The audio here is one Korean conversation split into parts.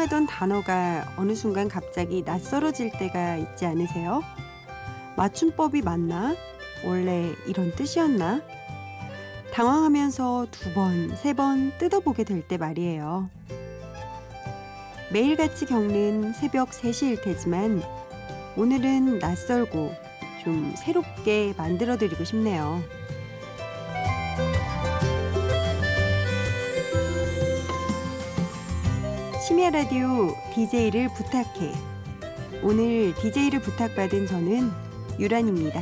사용하던 단어가 어느 순간 갑자기 낯설어질 때가 있지 않으세요? 맞춤법이 맞나? 원래 이런 뜻이었나? 당황하면서 두 번, 세 번 뜯어보게 될 때 말이에요. 매일같이 겪는 새벽 3시일 테지만 오늘은 낯설고 좀 새롭게 만들어드리고 싶네요. 심야 라디오 DJ를 부탁해. 오늘 DJ를 부탁받은 저는 유란입니다.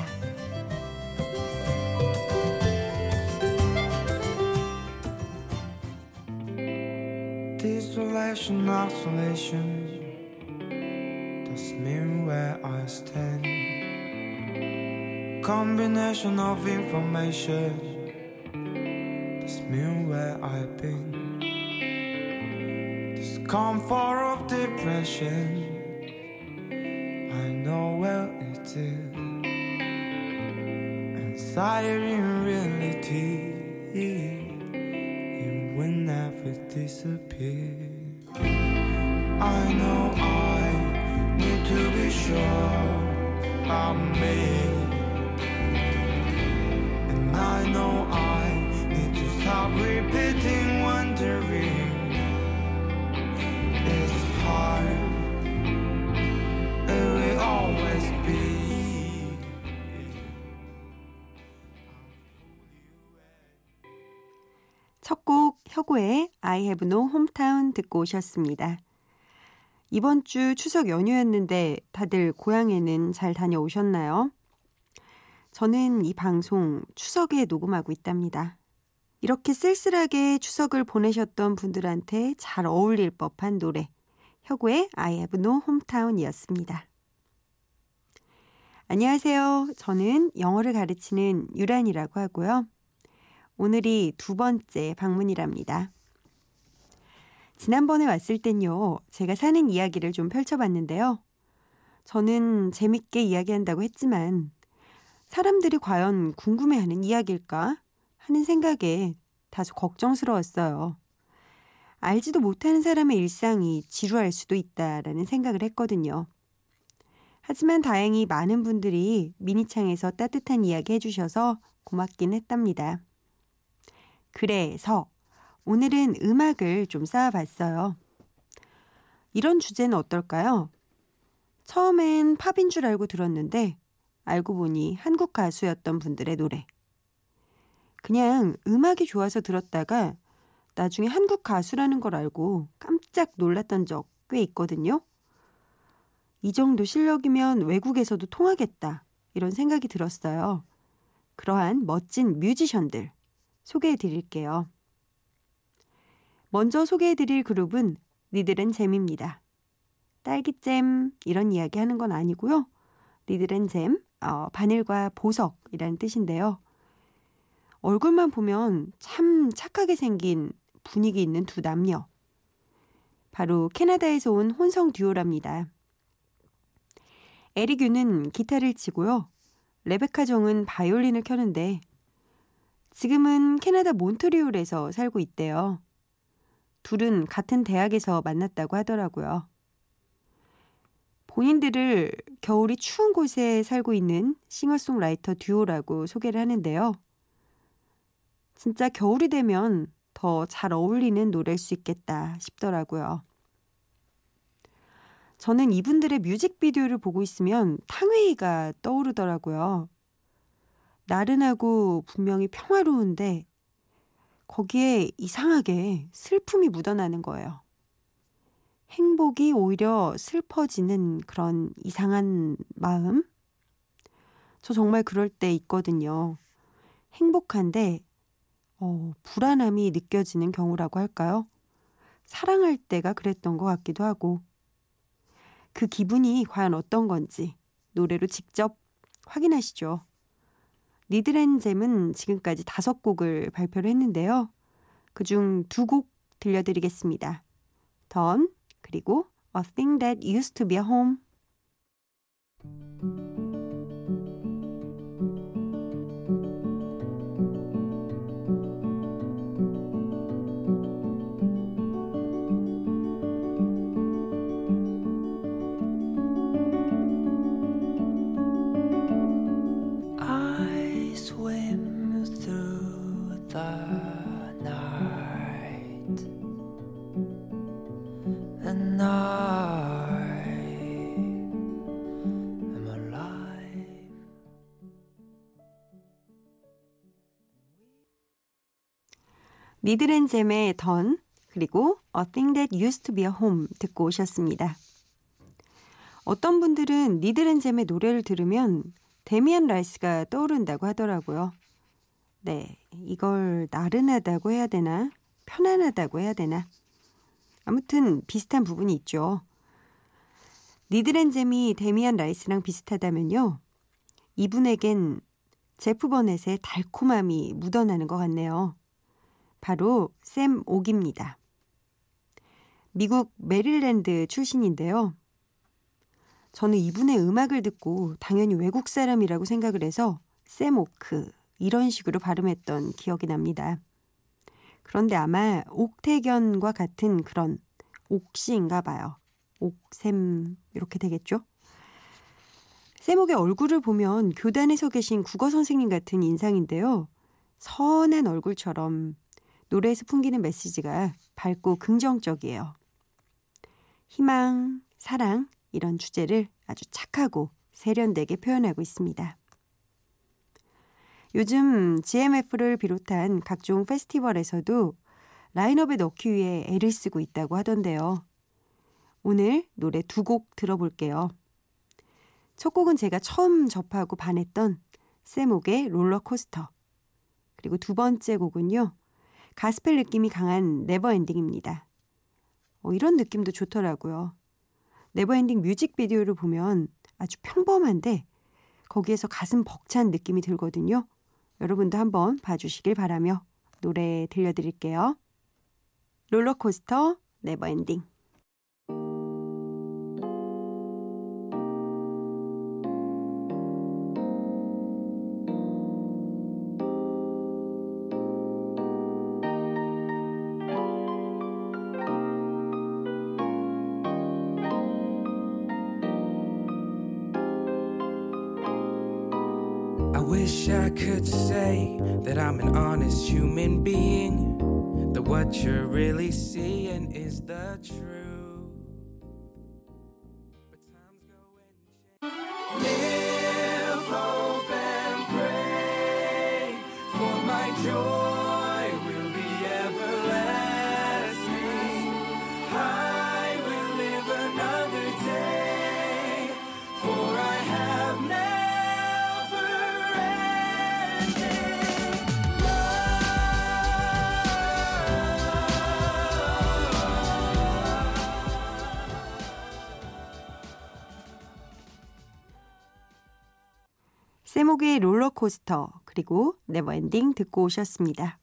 Discomfort of depression, I know where it is. Anxiety in reality it will never disappear. I know I need to be sure I'm me. 혁오의 I have no hometown 듣고 오셨습니다. 이번 주 추석 연휴였는데 다들 고향에는 잘 다녀오셨나요? 저는 이 방송 추석에 녹음하고 있답니다. 이렇게 쓸쓸하게 추석을 보내셨던 분들한테 잘 어울릴 법한 노래 혁오의 I have no hometown이었습니다. 안녕하세요. 저는 영어를 가르치는 유란이라고 하고요. 오늘이 두 번째 방문이랍니다. 지난번에 왔을 땐요, 제가 사는 이야기를 좀 펼쳐봤는데요. 저는 재밌게 이야기한다고 했지만, 사람들이 과연 궁금해하는 이야기일까 하는 생각에 다소 걱정스러웠어요. 알지도 못하는 사람의 일상이 지루할 수도 있다라는 생각을 했거든요. 하지만 다행히 많은 분들이 미니창에서 따뜻한 이야기 해주셔서 고맙긴 했답니다. 그래서 오늘은 음악을 좀 쌓아봤어요. 이런 주제는 어떨까요? 처음엔 팝인 줄 알고 들었는데 알고 보니 한국 가수였던 분들의 노래. 그냥 음악이 좋아서 들었다가 나중에 한국 가수라는 걸 알고 깜짝 놀랐던 적 꽤 있거든요. 이 정도 실력이면 외국에서도 통하겠다. 이런 생각이 들었어요. 그러한 멋진 뮤지션들. 소개해 드릴게요. 먼저 소개해 드릴 그룹은 니들은 잼입니다. 딸기잼 이런 이야기 하는 건 아니고요. 니들은 잼, 어, 바늘과 보석이라는 뜻인데요. 얼굴만 보면 참 착하게 생긴 분위기 있는 두 남녀. 바로 캐나다에서 온 혼성 듀오랍니다. 에리규는 기타를 치고요. 레베카 정은 바이올린을 켜는데 지금은 캐나다 몬트리올에서 살고 있대요. 둘은 같은 대학에서 만났다고 하더라고요. 본인들을 겨울이 추운 곳에 살고 있는 싱어송라이터 듀오라고 소개를 하는데요. 진짜 겨울이 되면 더 잘 어울리는 노래일 수 있겠다 싶더라고요. 저는 이분들의 뮤직비디오를 보고 있으면 탕웨이가 떠오르더라고요. 나른하고 분명히 평화로운데 거기에 이상하게 슬픔이 묻어나는 거예요. 행복이 오히려 슬퍼지는 그런 이상한 마음? 저 정말 그럴 때 있거든요. 행복한데, 어, 불안함이 느껴지는 경우라고 할까요? 사랑할 때가 그랬던 것 같기도 하고, 그 기분이 과연 어떤 건지 노래로 직접 확인하시죠. 니드랜잼은 지금까지 다섯 곡을 발표를 했는데요. 그중 두 곡 들려드리겠습니다. 던 그리고 A Thing That Used to Be a Home Needle&Gem의 Dawn 그리고 A Thing That Used to Be a Home 듣고 오셨습니다. 어떤 분들은 Needle&Gem의 노래를 들으면 데미안 라이스가 떠오른다고 하더라고요. 네, 이걸 나른하다고 해야 되나? 편안하다고 해야 되나? 아무튼 비슷한 부분이 있죠. Needle&Gem이 데미안 라이스랑 비슷하다면요. 이분에겐 제프 버넷의 달콤함이 묻어나는 것 같네요. 바로 샘 옥입니다. 미국 메릴랜드 출신인데요. 저는 이분의 음악을 듣고 당연히 외국 사람이라고 생각을 해서 샘 오크 이런 식으로 발음했던 기억이 납니다. 그런데 아마 옥태견과 같은 그런 옥시인가 봐요. 옥샘 이렇게 되겠죠? 샘옥의 얼굴을 보면 교단에 서 계신 국어 선생님 같은 인상인데요. 선한 얼굴처럼 노래에서 풍기는 메시지가 밝고 긍정적이에요. 희망, 사랑 이런 주제를 아주 착하고 세련되게 표현하고 있습니다. 요즘 GMF를 비롯한 각종 페스티벌에서도 라인업에 넣기 위해 애를 쓰고 있다고 하던데요. 오늘 노래 두 곡 들어볼게요. 첫 곡은 제가 처음 접하고 반했던 샘옥의 롤러코스터. 그리고 두 번째 곡은요. 가스펠 느낌이 강한 Never Ending입니다. 어, 이런 느낌도 좋더라고요. Never Ending 뮤직비디오를 보면 아주 평범한데 거기에서 가슴 벅찬 느낌이 들거든요. 여러분도 한번 봐주시길 바라며 노래 들려드릴게요. 롤러코스터 네버엔딩 wish I could say that I'm an honest human being. That what you're really seeing is the truth. 샘옥의 롤러코스터 그리고 Never Ending 듣고 오셨습니다.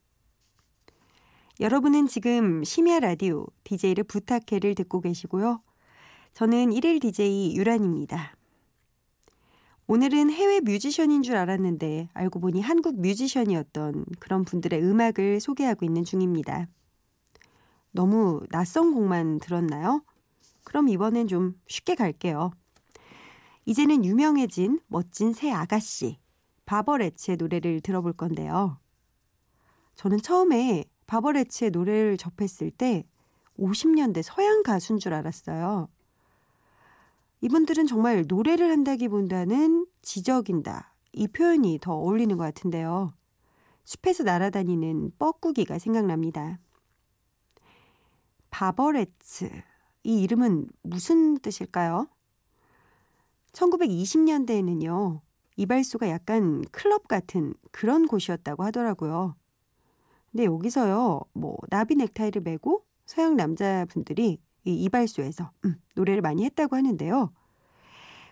여러분은 지금 심야 라디오 DJ를 부탁해를 듣고 계시고요. 저는 1일 DJ 유란입니다. 오늘은 해외 뮤지션인 줄 알았는데 알고 보니 한국 뮤지션이었던 그런 분들의 음악을 소개하고 있는 중입니다. 너무 낯선 곡만 들었나요? 그럼 이번엔 좀 쉽게 갈게요. 이제는 유명해진 멋진 새 아가씨 바버레츠의 노래를 들어볼 건데요. 저는 처음에 바버레츠의 노래를 접했을 때 50년대 서양 가수인 줄 알았어요. 이분들은 정말 노래를 한다기보다는 지적인다. 이 표현이 더 어울리는 것 같은데요. 숲에서 날아다니는 뻐꾸기가 생각납니다. 바버레츠. 이 이름은 무슨 뜻일까요? 1920년대에는요, 이발소가 약간 클럽 같은 그런 곳이었다고 하더라고요. 근데 여기서요, 뭐, 나비 넥타이를 메고 서양 남자분들이 이 이발소에서 음, 노래를 많이 했다고 하는데요.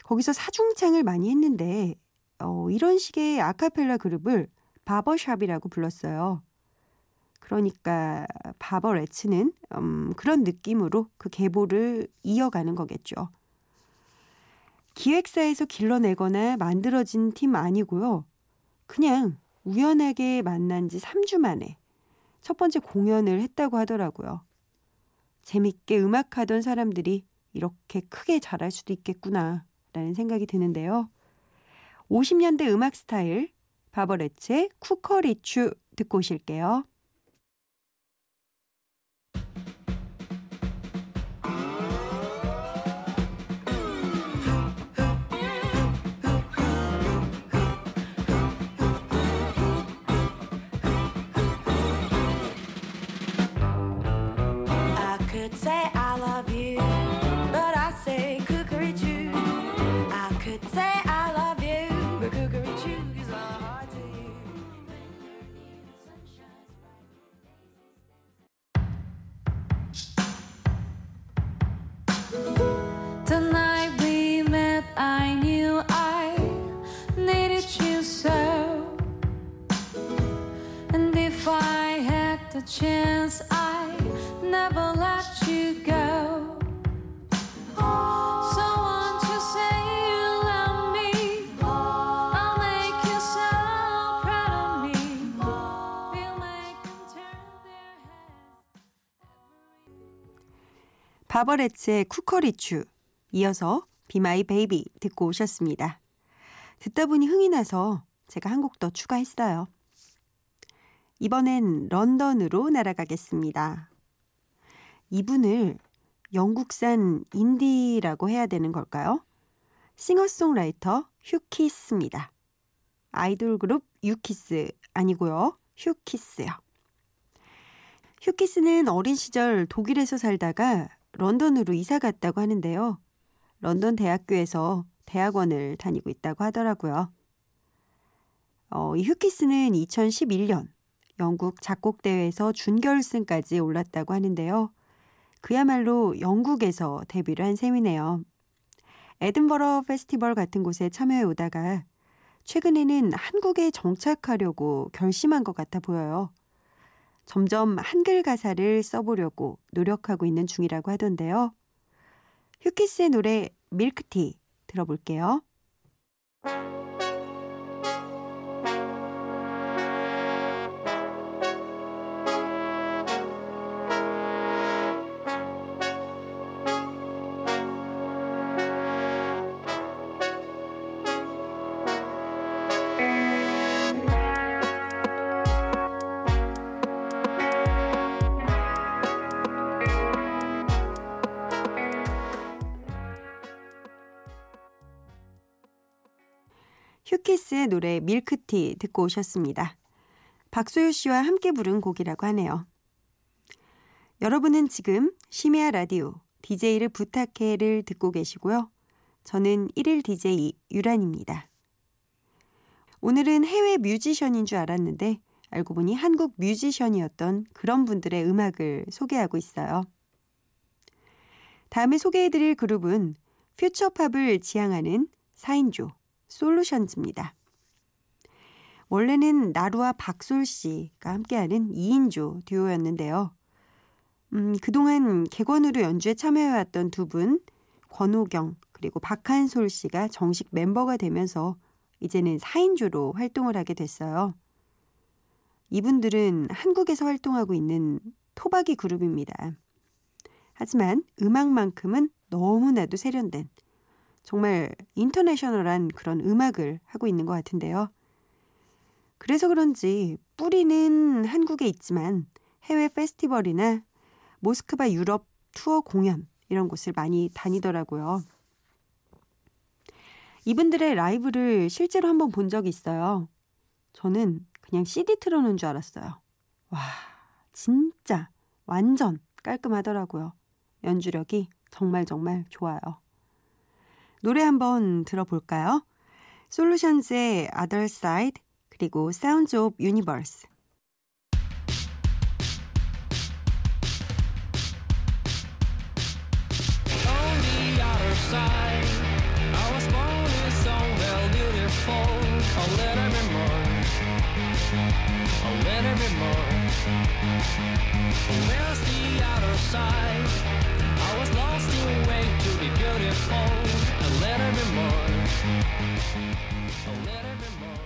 거기서 사중창을 많이 했는데, 어, 이런 식의 아카펠라 그룹을 바버샵이라고 불렀어요. 그러니까 바버레츠는 음, 그런 느낌으로 그 계보를 이어가는 거겠죠. 기획사에서 길러내거나 만들어진 팀 아니고요. 그냥 우연하게 만난 지 3주 만에 첫 번째 공연을 했다고 하더라고요. 재밌게 음악하던 사람들이 이렇게 크게 자랄 수도 있겠구나 라는 생각이 드는데요. 50년대 음악 스타일 바버레츠의 쿠커리추 듣고 오실게요. Could say I love you, but I say cookery choo. I could say I love you, but cookery is hard to you. The night we met, I knew I needed you so. And if I had the chance, 바버레츠의 쿠커리추 이어서 Be My Baby 듣고 오셨습니다. 듣다 보니 흥이 나서 제가 한 곡 더 추가했어요. 이번엔 런던으로 날아가겠습니다. 이분을 영국산 인디라고 해야 되는 걸까요? 싱어송라이터 휴키스입니다. 아이돌 그룹 유키스 아니고요. 휴키스요. 휴키스는 어린 시절 독일에서 살다가 런던으로 이사 갔다고 하는데요. 런던 대학교에서 대학원을 다니고 있다고 하더라고요. 어, 이 휴키스는 2011년 영국 작곡대회에서 준결승까지 올랐다고 하는데요. 그야말로 영국에서 데뷔를 한 셈이네요. 에든버러 페스티벌 같은 곳에 참여해 오다가 최근에는 한국에 정착하려고 결심한 것 같아 보여요. 점점 한글 가사를 써보려고 노력하고 있는 중이라고 하던데요. 휴키스의 노래 밀크티 들어볼게요. 휴키스의 노래 밀크티 듣고 오셨습니다. 박소유 씨와 함께 부른 곡이라고 하네요. 여러분은 지금 심야 라디오 DJ를 부탁해를 듣고 계시고요. 저는 1일 DJ 유란입니다. 오늘은 해외 뮤지션인 줄 알았는데 알고 보니 한국 뮤지션이었던 그런 분들의 음악을 소개하고 있어요. 다음에 소개해드릴 그룹은 퓨처팝을 지향하는 4인조 솔루션즈입니다. 원래는 나루와 박솔 씨가 함께하는 2인조 듀오였는데요. 음, 그동안 객원으로 연주에 참여해왔던 두 분, 권호경 그리고 박한솔 씨가 정식 멤버가 되면서 이제는 4인조로 활동을 하게 됐어요. 이분들은 한국에서 활동하고 있는 토박이 그룹입니다. 하지만 음악만큼은 너무나도 세련된 정말 인터내셔널한 그런 음악을 하고 있는 것 같은데요. 그래서 그런지 뿌리는 한국에 있지만 해외 페스티벌이나 모스크바 유럽 투어 공연 이런 곳을 많이 다니더라고요. 이분들의 라이브를 실제로 한번 본 적이 있어요. 저는 그냥 CD 틀어놓은 줄 알았어요. 와, 진짜 완전 깔끔하더라고요. 연주력이 정말 정말 좋아요. 노래 한번 들어볼까요? 솔루션즈의 Other Side 그리고 Sounds of Universe on the other side. I was born with so well beautiful. A little bit more, a little bit more. Where's the other side? I was lost in way to be beautiful. A little bit more, a little bit more.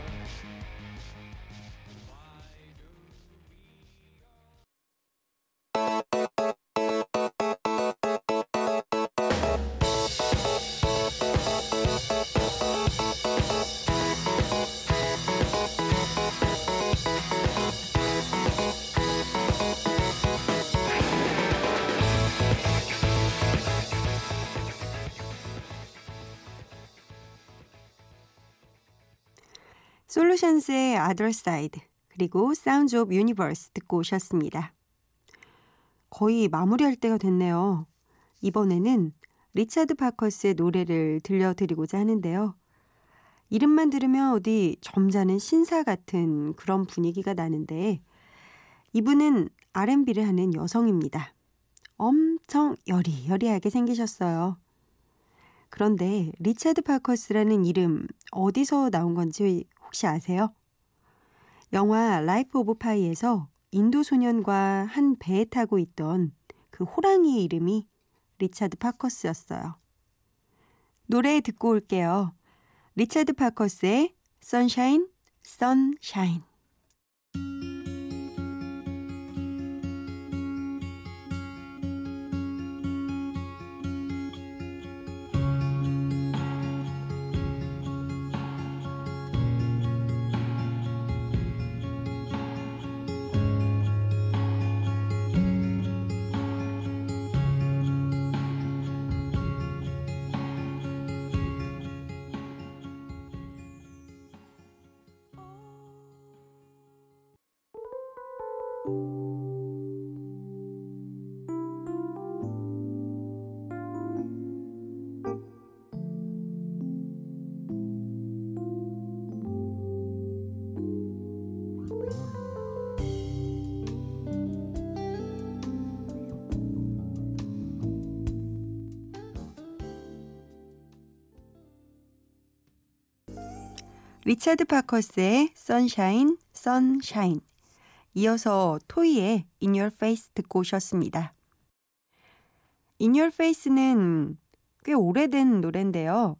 솔루션스의 Other Side 그리고 Sounds of Universe 듣고 오셨습니다. 거의 마무리할 때가 됐네요. 이번에는 리차드 파커스의 노래를 들려드리고자 하는데요. 이름만 들으면 어디 점잖은 신사 같은 그런 분위기가 나는데 이분은 R&B를 하는 여성입니다. 엄청 여리여리하게 생기셨어요. 그런데 리차드 파커스라는 이름 어디서 나온 건지 혹시 아세요? 영화 Life of Pi에서 인도 소년과 한 배에 타고 있던 그 호랑이의 이름이 리차드 파커스였어요. 노래 듣고 올게요. 리차드 파커스의 Sunshine, Sunshine. 리차드 파커스의 Sunshine, Sunshine. 이어서 토이의 In Your Face 듣고 오셨습니다. In Your Face는 꽤 오래된 노래인데요.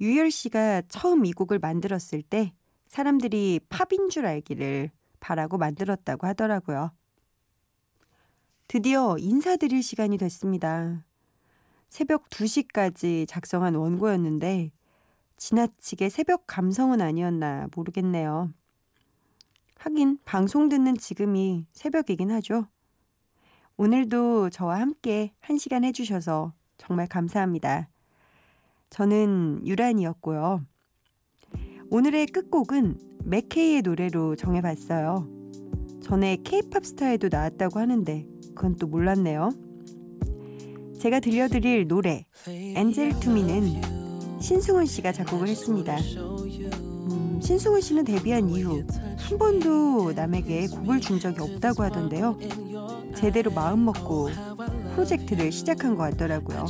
유열 씨가 처음 이 곡을 만들었을 때 사람들이 팝인 줄 알기를 바라고 만들었다고 하더라고요. 드디어 인사드릴 시간이 됐습니다. 새벽 2시까지 작성한 원고였는데 지나치게 새벽 감성은 아니었나 모르겠네요. 하긴 방송 듣는 지금이 새벽이긴 하죠. 오늘도 저와 함께 한 시간 해주셔서 정말 감사합니다. 저는 유란이었고요. 오늘의 끝곡은 맥케이의 노래로 정해봤어요. 전에 케이팝 스타에도 나왔다고 하는데 그건 또 몰랐네요. 제가 들려드릴 노래 엔젤 투미는 신승훈 씨가 작곡을 했습니다. 음, 신승훈 씨는 데뷔한 이후 한 번도 남에게 곡을 준 적이 없다고 하던데요. 제대로 마음 먹고 프로젝트를 시작한 것 같더라고요.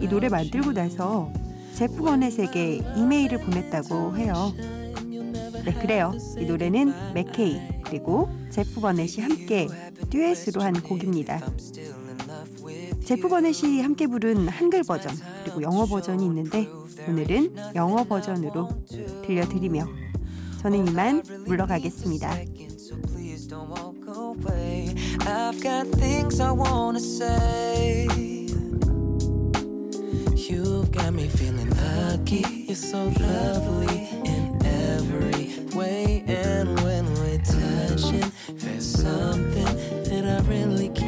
이 노래 만들고 나서 제프 버넷에게 이메일을 보냈다고 해요. 네, 그래요. 이 노래는 맥케이 그리고 제프 버넷이 함께 듀엣으로 한 곡입니다. 제프 버넷이 함께 부른 한글 버전 그리고 영어 버전이 있는데 오늘은 영어 버전으로 들려드리며 저는 이만 물러가겠습니다. You've got me feeling lucky. You're so lovely in every way. And when we're touching, there's something that I really can't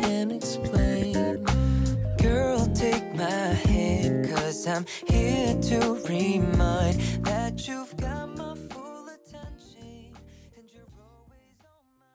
my hand, cause I'm here to remind